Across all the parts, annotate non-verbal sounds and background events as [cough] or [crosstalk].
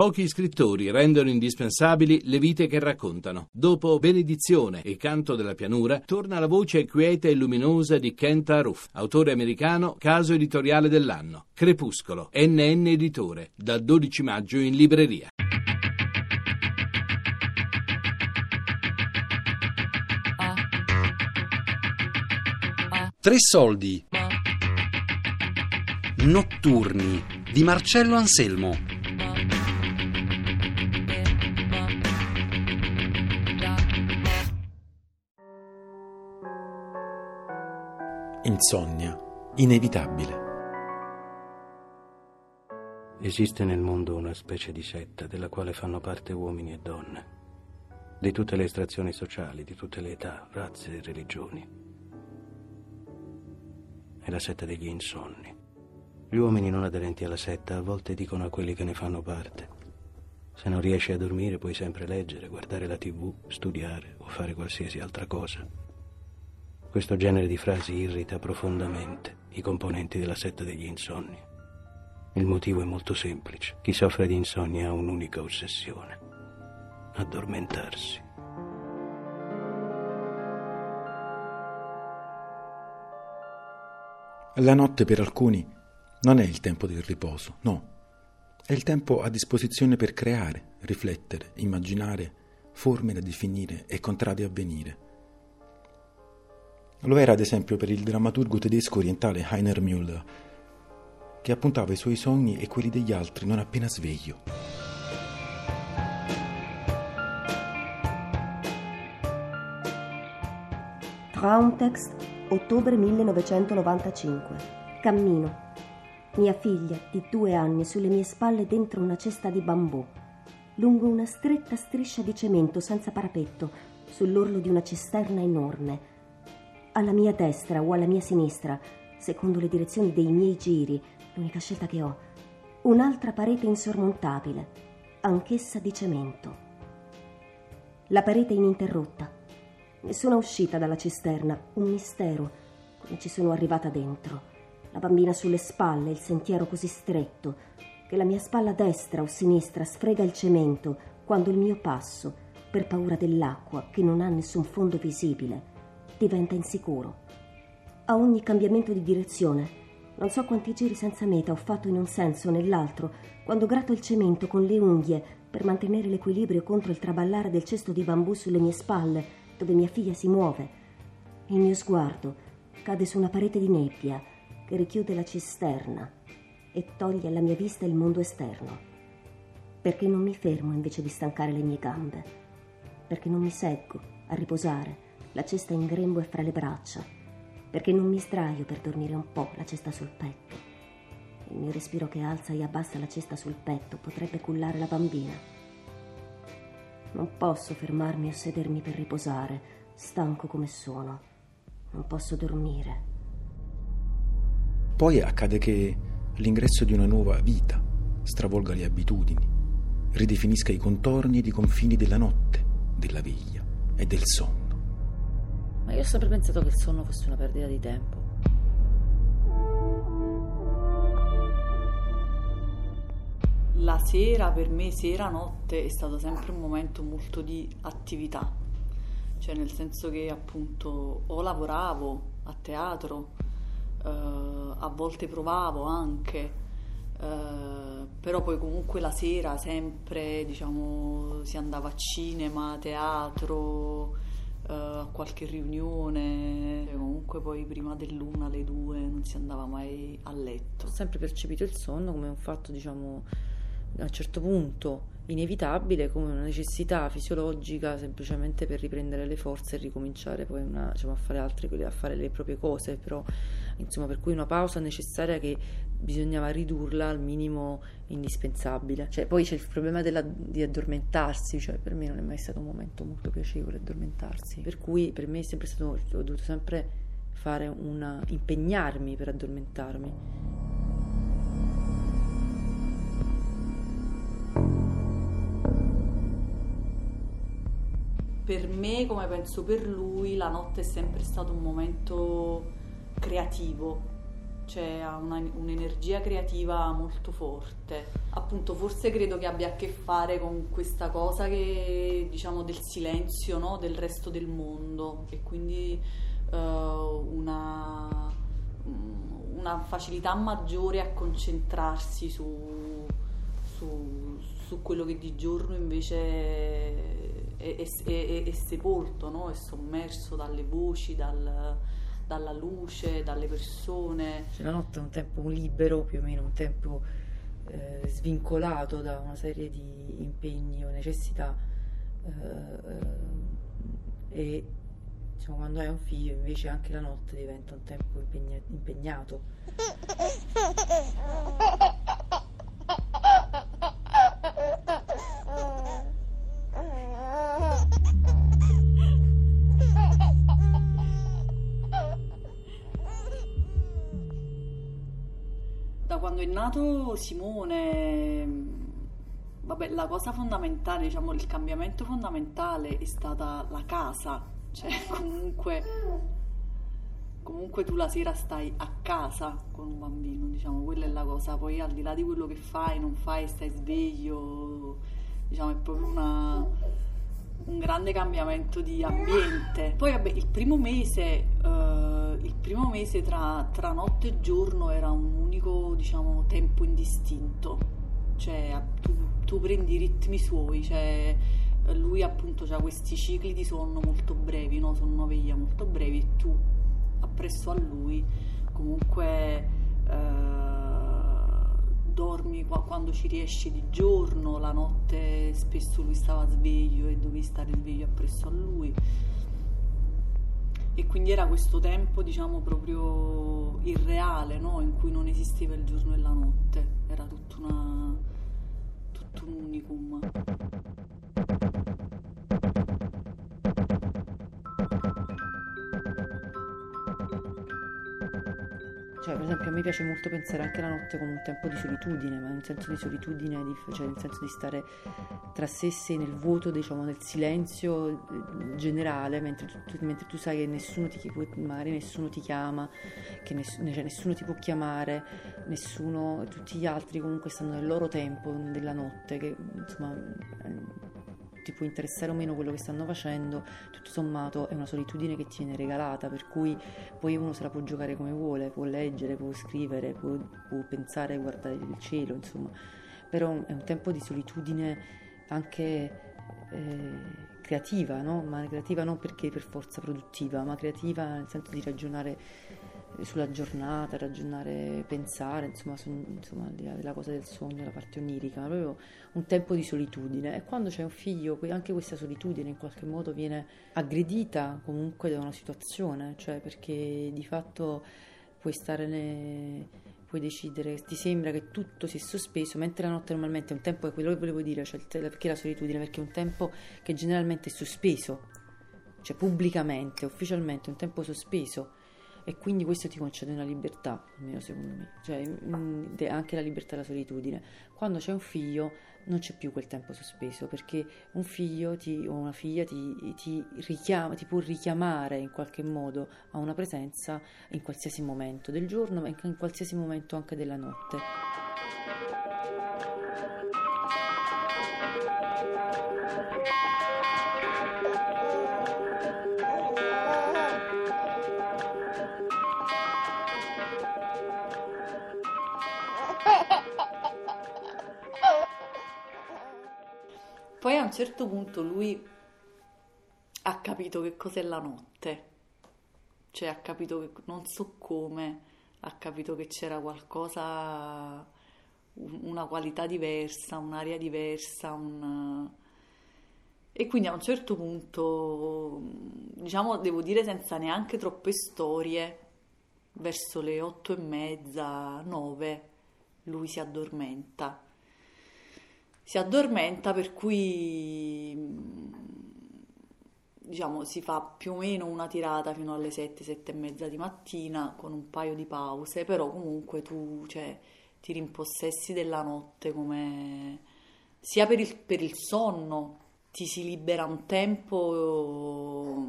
Pochi scrittori rendono indispensabili le vite che raccontano. Dopo Benedizione e Canto della pianura, torna la voce quieta e luminosa di Kent Aruf, autore americano, caso editoriale dell'anno. Crepuscolo, NN Editore, dal 12 maggio in libreria. Tre soldi. Notturni di Marcello Anselmo. Insonnia, inevitabile. Esiste nel mondo una specie di setta della quale fanno parte uomini e donne, di tutte le estrazioni sociali, di tutte le età, razze e religioni. È la setta degli insonni. Gli uomini non aderenti alla setta a volte dicono a quelli che ne fanno parte, se non riesci a dormire puoi sempre leggere, guardare la tv, studiare o fare qualsiasi altra cosa. Questo genere di frasi irrita profondamente i componenti della setta degli insonni. Il motivo è molto semplice. Chi soffre di insonnia ha un'unica ossessione. Addormentarsi. La notte per alcuni non è il tempo del riposo, no. È il tempo a disposizione per creare, riflettere, immaginare forme da definire e contradi a venire lo era ad esempio per il drammaturgo tedesco orientale Heiner Müller, che appuntava i suoi sogni e quelli degli altri non appena sveglio. Traumtext, ottobre 1995. Cammino. Mia figlia, di due anni, sulle mie spalle dentro una cesta di bambù, lungo una stretta striscia di cemento senza parapetto, sull'orlo di una cisterna enorme alla mia destra o alla mia sinistra, secondo le direzioni dei miei giri, l'unica scelta che ho, un'altra parete insormontabile, anch'essa di cemento. La parete ininterrotta. Nessuna uscita dalla cisterna, un mistero, come ci sono arrivata dentro. La bambina sulle spalle, il sentiero così stretto, che la mia spalla destra o sinistra sfrega il cemento quando il mio passo, per paura dell'acqua che non ha nessun fondo visibile, diventa insicuro. A ogni cambiamento di direzione, non so quanti giri senza meta ho fatto in un senso o nell'altro, quando gratto il cemento con le unghie per mantenere l'equilibrio contro il traballare del cesto di bambù sulle mie spalle, dove mia figlia si muove. Il mio sguardo cade su una parete di nebbia che richiude la cisterna e toglie alla mia vista il mondo esterno. Perché non mi fermo invece di stancare le mie gambe? Perché non mi seggo a riposare? La cesta in grembo e fra le braccia, perché non mi sdraio per dormire un po', la cesta sul petto. Il mio respiro che alza e abbassa la cesta sul petto potrebbe cullare la bambina. Non posso fermarmi o sedermi per riposare, stanco come sono. Non posso dormire. Poi accade che l'ingresso di una nuova vita stravolga le abitudini, ridefinisca i contorni ed i confini della notte, della veglia e del sonno. Ma io ho sempre pensato che il sonno fosse una perdita di tempo. La sera, per me, sera-notte è stato sempre un momento molto di attività, cioè nel senso che appunto o lavoravo a teatro, eh, a volte provavo anche, eh, però poi comunque la sera sempre diciamo si andava a cinema, teatro, uh, a qualche riunione, comunque poi prima dell'una alle due non si andava mai a letto. Ho sempre percepito il sonno come un fatto, diciamo, a un certo punto inevitabile, come una necessità fisiologica semplicemente per riprendere le forze e ricominciare poi una, diciamo, a fare altre, a fare le proprie cose, però insomma per cui una pausa necessaria che bisognava ridurla al minimo indispensabile. Cioè, poi c'è il problema della, di addormentarsi, cioè per me non è mai stato un momento molto piacevole addormentarsi, per cui per me è sempre stato, ho dovuto sempre fare una, impegnarmi per addormentarmi. Per me, come penso per lui, la notte è sempre stato un momento creativo, cioè ha una- un'energia creativa molto forte. Appunto, forse credo che abbia a che fare con questa cosa che diciamo del silenzio, no? del resto del mondo e quindi eh, una, una facilità maggiore a concentrarsi su, su- su quello che di giorno invece è, è- è- è sepolto, no? è sommerso dalle voci, dal- dalla luce, dalle persone. Cioè, la notte è un tempo libero, più o meno un tempo eh, svincolato da una serie di impegni o necessità eh, eh, e diciamo, quando hai un figlio invece anche la notte diventa un tempo impegna- impegnato. [laughs] Nato Simone, mh, vabbè, la cosa fondamentale, diciamo, il cambiamento fondamentale è stata la casa, cioè [laughs] comunque, comunque tu la sera stai a casa con un bambino, diciamo, quella è la cosa, poi al di là di quello che fai, non fai, stai sveglio, diciamo, è proprio una, un grande cambiamento di ambiente. Poi vabbè, il primo mese, eh, il primo mese tra, tra notte e giorno era un unico, diciamo, tempo indistinto. Cioè, tu, tu prendi i ritmi suoi, cioè lui appunto ha questi cicli di sonno molto brevi, no? Sonno-veglia molto brevi e tu appresso a lui comunque eh, dormi qua- quando ci riesci di giorno, la notte spesso lui stava sveglio e dovevi stare sveglio appresso a lui. E quindi era questo tempo, diciamo, proprio irreale, no? In cui non esisteva il giorno e la notte, era tutto, una, tutto un unicum. Cioè, per esempio, a me piace molto pensare anche alla notte come un tempo di solitudine, ma un senso di solitudine, di- cioè nel senso di stare tra sé e sé nel vuoto, diciamo, nel silenzio eh, generale, mentre tu, mentre tu sai che nessuno ti, magari nessuno ti chiama, che ness- cioè, nessuno ti può chiamare, nessuno, tutti gli altri comunque stanno nel loro tempo della notte, che insomma eh, ti può interessare o meno quello che stanno facendo, tutto sommato è una solitudine che ti viene regalata, per cui poi uno se la può giocare come vuole, può leggere, può scrivere, può, può pensare, guardare il cielo, insomma, però è un tempo di solitudine anche eh, creativa, no? ma creativa non perché per forza produttiva, ma creativa nel senso di ragionare eh, sulla giornata, ragionare, pensare, insomma, su- insomma, al di là della cosa del sogno, la parte onirica, ma proprio un tempo di solitudine. E quando c'è un figlio, anche questa solitudine in qualche modo viene aggredita comunque da una situazione, cioè perché di fatto puoi stare ne- puoi decidere, ti sembra che tutto si è sospeso, mentre la notte normalmente è un tempo, è quello che volevo dire, cioè perché la solitudine? Perché è un tempo che generalmente è sospeso, cioè pubblicamente, ufficialmente, è un tempo sospeso e quindi questo ti concede una libertà, almeno secondo me, cioè mm, anche la libertà della solitudine. Quando c'è un figlio non c'è più quel tempo sospeso perché un figlio ti- o una figlia ti, ti richiama, ti può richiamare in qualche modo a una presenza in qualsiasi momento del giorno, ma in qualsiasi momento anche della notte. Poi a un certo punto lui ha capito che cos'è la notte, cioè ha capito che non so come, ha capito che c'era qualcosa, un- una qualità diversa, un'aria diversa, un... E quindi a un certo punto, diciamo, devo dire senza neanche troppe storie, verso le otto e mezza, nove, lui si addormenta si addormenta per cui mh, diciamo si fa più o meno una tirata fino alle 7, 7 e mezza di mattina con un paio di pause, però comunque tu cioè, ti rimpossessi della notte come sia per il, per il sonno ti si libera un tempo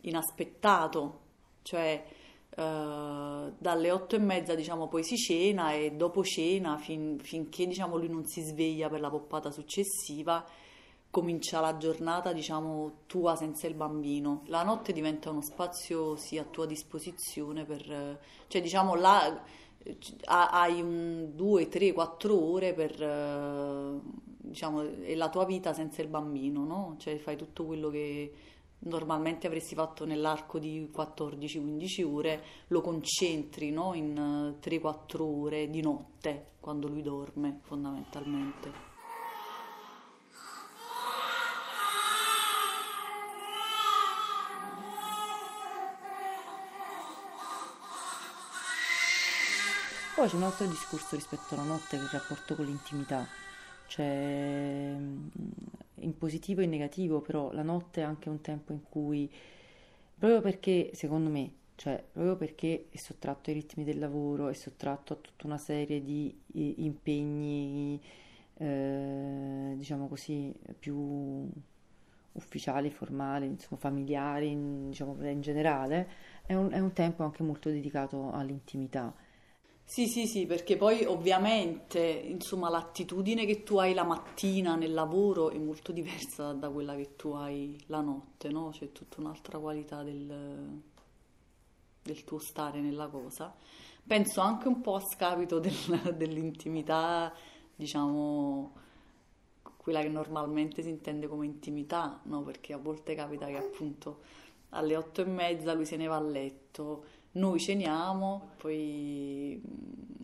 inaspettato, cioè Uh, dalle otto e mezza diciamo poi si cena e dopo cena fin, finché diciamo lui non si sveglia per la poppata successiva comincia la giornata diciamo tua senza il bambino la notte diventa uno spazio sì a tua disposizione per cioè diciamo là hai un due, tre, quattro ore per diciamo è la tua vita senza il bambino no? cioè fai tutto quello che normalmente avresti fatto nell'arco di 14-15 ore, lo concentri no? in 3-4 ore di notte, quando lui dorme fondamentalmente. Poi c'è un altro discorso rispetto alla notte che è il rapporto con l'intimità, cioè in positivo e in negativo, però la notte è anche un tempo in cui, proprio perché, secondo me, cioè proprio perché è sottratto ai ritmi del lavoro, è sottratto a tutta una serie di eh, impegni, eh, diciamo così, più ufficiali, formali, insomma familiari, in, diciamo in generale, è un, è un tempo anche molto dedicato all'intimità sì, sì, sì, perché poi ovviamente, insomma, l'attitudine che tu hai la mattina nel lavoro è molto diversa da quella che tu hai la notte, no? C'è tutta un'altra qualità del, del tuo stare nella cosa. Penso anche un po' a scapito del, [laughs] dell'intimità, diciamo, quella che normalmente si intende come intimità, no? Perché a volte capita che appunto alle otto e mezza lui se ne va a letto noi ceniamo, poi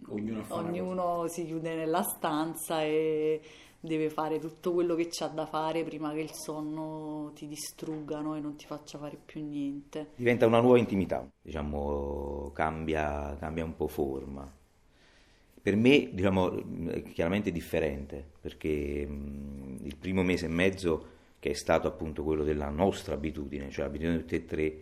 ognuno, ognuno si chiude nella stanza e deve fare tutto quello che c'ha da fare prima che il sonno ti distruggano e non ti faccia fare più niente. Diventa una nuova intimità, diciamo, cambia, cambia un po' forma. Per me, diciamo, è chiaramente differente, perché mh, il primo mese e mezzo, che è stato appunto quello della nostra abitudine, cioè l'abitudine di tutti e tre,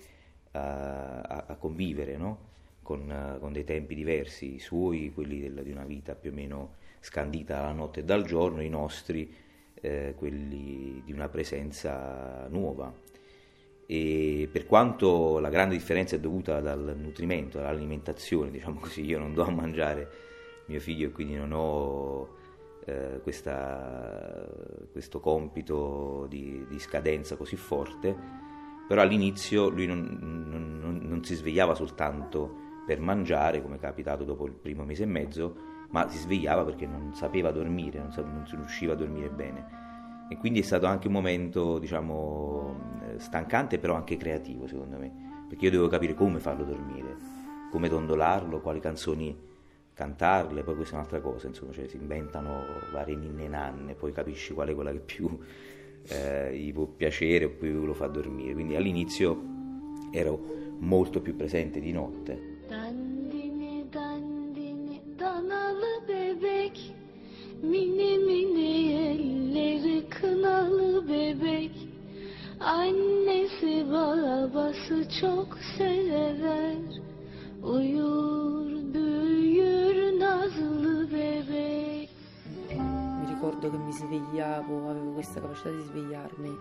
a, a convivere no? con, con, dei tempi diversi, i suoi, quelli del, di una vita più o meno scandita dalla notte e dal giorno, i nostri, eh, quelli di una presenza nuova. E per quanto la grande differenza è dovuta dal nutrimento, dall'alimentazione, diciamo così, io non do a mangiare mio figlio e quindi non ho eh, questa, questo compito di, di scadenza così forte, però all'inizio lui non, non, non, si svegliava soltanto per mangiare, come è capitato dopo il primo mese e mezzo, ma si svegliava perché non sapeva dormire, non, sapeva, non riusciva a dormire bene. E quindi è stato anche un momento, diciamo, stancante, però anche creativo, secondo me, perché io dovevo capire come farlo dormire, come dondolarlo, quali canzoni cantarle, poi questa è un'altra cosa, insomma, cioè si inventano varie ninne nanne, poi capisci qual è quella che più eh, gli può piacere o più lo fa dormire. Quindi all'inizio ero molto più presente di notte. Ricordo che mi svegliavo, avevo questa capacità di svegliarmi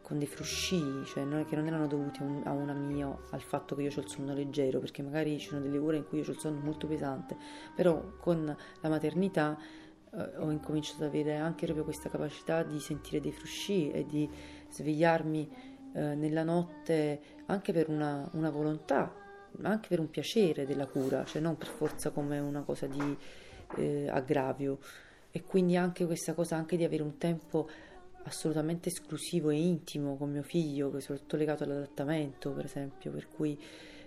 con dei frusci, cioè non, che non erano dovuti a, un, a una mia, al fatto che io ho il sonno leggero, perché magari ci sono delle ore in cui io ho il sonno molto pesante, però con la maternità eh, ho incominciato ad avere anche proprio questa capacità di sentire dei frusci e di svegliarmi eh, nella notte anche per una, una volontà, anche per un piacere della cura, cioè non per forza come una cosa di eh, aggravio e quindi anche questa cosa anche di avere un tempo assolutamente esclusivo e intimo con mio figlio, che è soprattutto legato all'adattamento, per esempio, per cui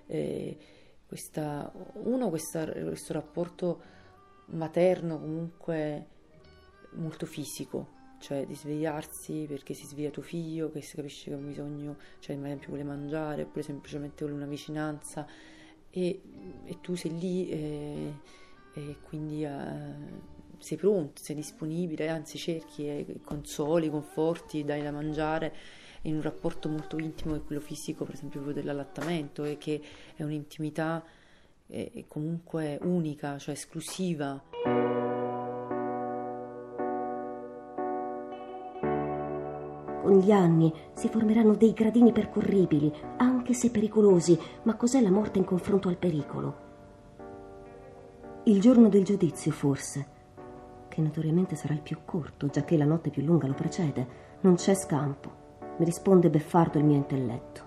eh, questa, uno questa, questo rapporto materno comunque molto fisico, cioè di svegliarsi perché si sveglia tuo figlio, che si capisce che ha bisogno, cioè ad esempio vuole mangiare, oppure semplicemente vuole una vicinanza e, e tu sei lì e, e quindi... Eh, sei pronto, sei disponibile, anzi cerchi eh, consoli, conforti, dai da mangiare in un rapporto molto intimo che quello fisico, per esempio quello dell'allattamento, e che è un'intimità eh, comunque unica, cioè esclusiva. Con gli anni si formeranno dei gradini percorribili, anche se pericolosi, ma cos'è la morte in confronto al pericolo? Il giorno del giudizio, forse, che notoriamente sarà il più corto, già che la notte più lunga lo precede, non c'è scampo. Mi risponde beffardo il mio intelletto.